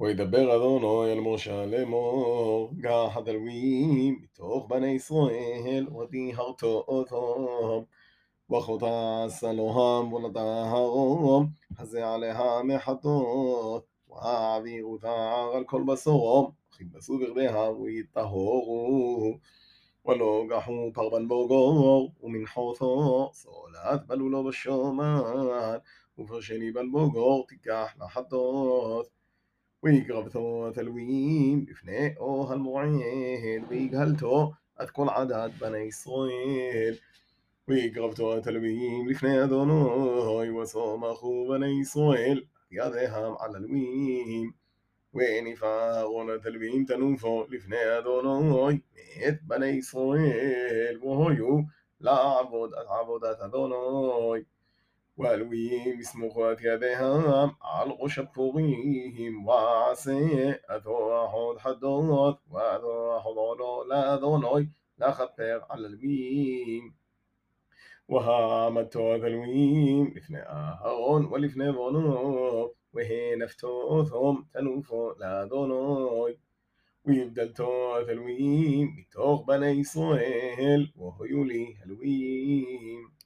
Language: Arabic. וידבר אדונו אל משה לאמור, גח אלוהים מתוך בני ישראל, ודי הרתו אותו. וחוטא סלוהם הרום, חזה עליה מחטות, ועבירו טהר על כל בשורום, וכיבסו ברדיה ויטהורו. ולא גחו פרבן בוגור, ומנחותו סולת בלולו בשומן, ופרשני בלבוגור תיקח לחטות. ويقربثو تلويم לפני אוהל מועד, ויגהלתו עד כל עדת בני ישראל. ויקרבתו התלווים לפני אדוני, ושמחו בני ישראל, ידיהם על הלווים. ונפעל ארון התלווים תנופו לפני אדוני, מאת בני ישראל, והיו לעבוד את עבודת אדוני. الويم اسمه يا بهام على غشب وعسي أذو أحد حدود وأذو أحد علو لا دونوي لا خفر على الويم وها متو الويم لفن أهون ولفن ظنوب وهي نفتوثهم تنوفو لا ذنوي ويبدل توث الويم بتوغ بني إسرائيل وهيولي الويم